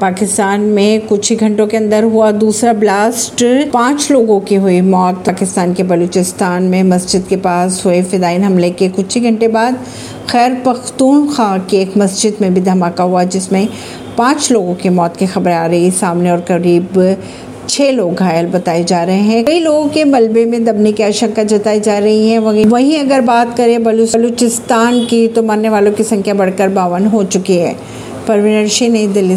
पाकिस्तान में कुछ ही घंटों के अंदर हुआ दूसरा ब्लास्ट। पाँच लोगों की हुई मौत। पाकिस्तान के बलूचिस्तान में मस्जिद के पास हुए फिदाइन हमले के कुछ ही घंटे बाद खैर पख्तूनख्वा की एक मस्जिद में भी धमाका हुआ, जिसमें पाँच लोगों की मौत की खबर आ रही। सामने और करीब छह लोग घायल बताए जा रहे हैं। कई लोगों के मलबे में दबने की आशंका जताई जा रही है। वहीं अगर बात करें बलूचिस्तान की तो मरने वालों की संख्या बढ़कर बावन हो चुकी है। परवीन सिंह नई दिल्ली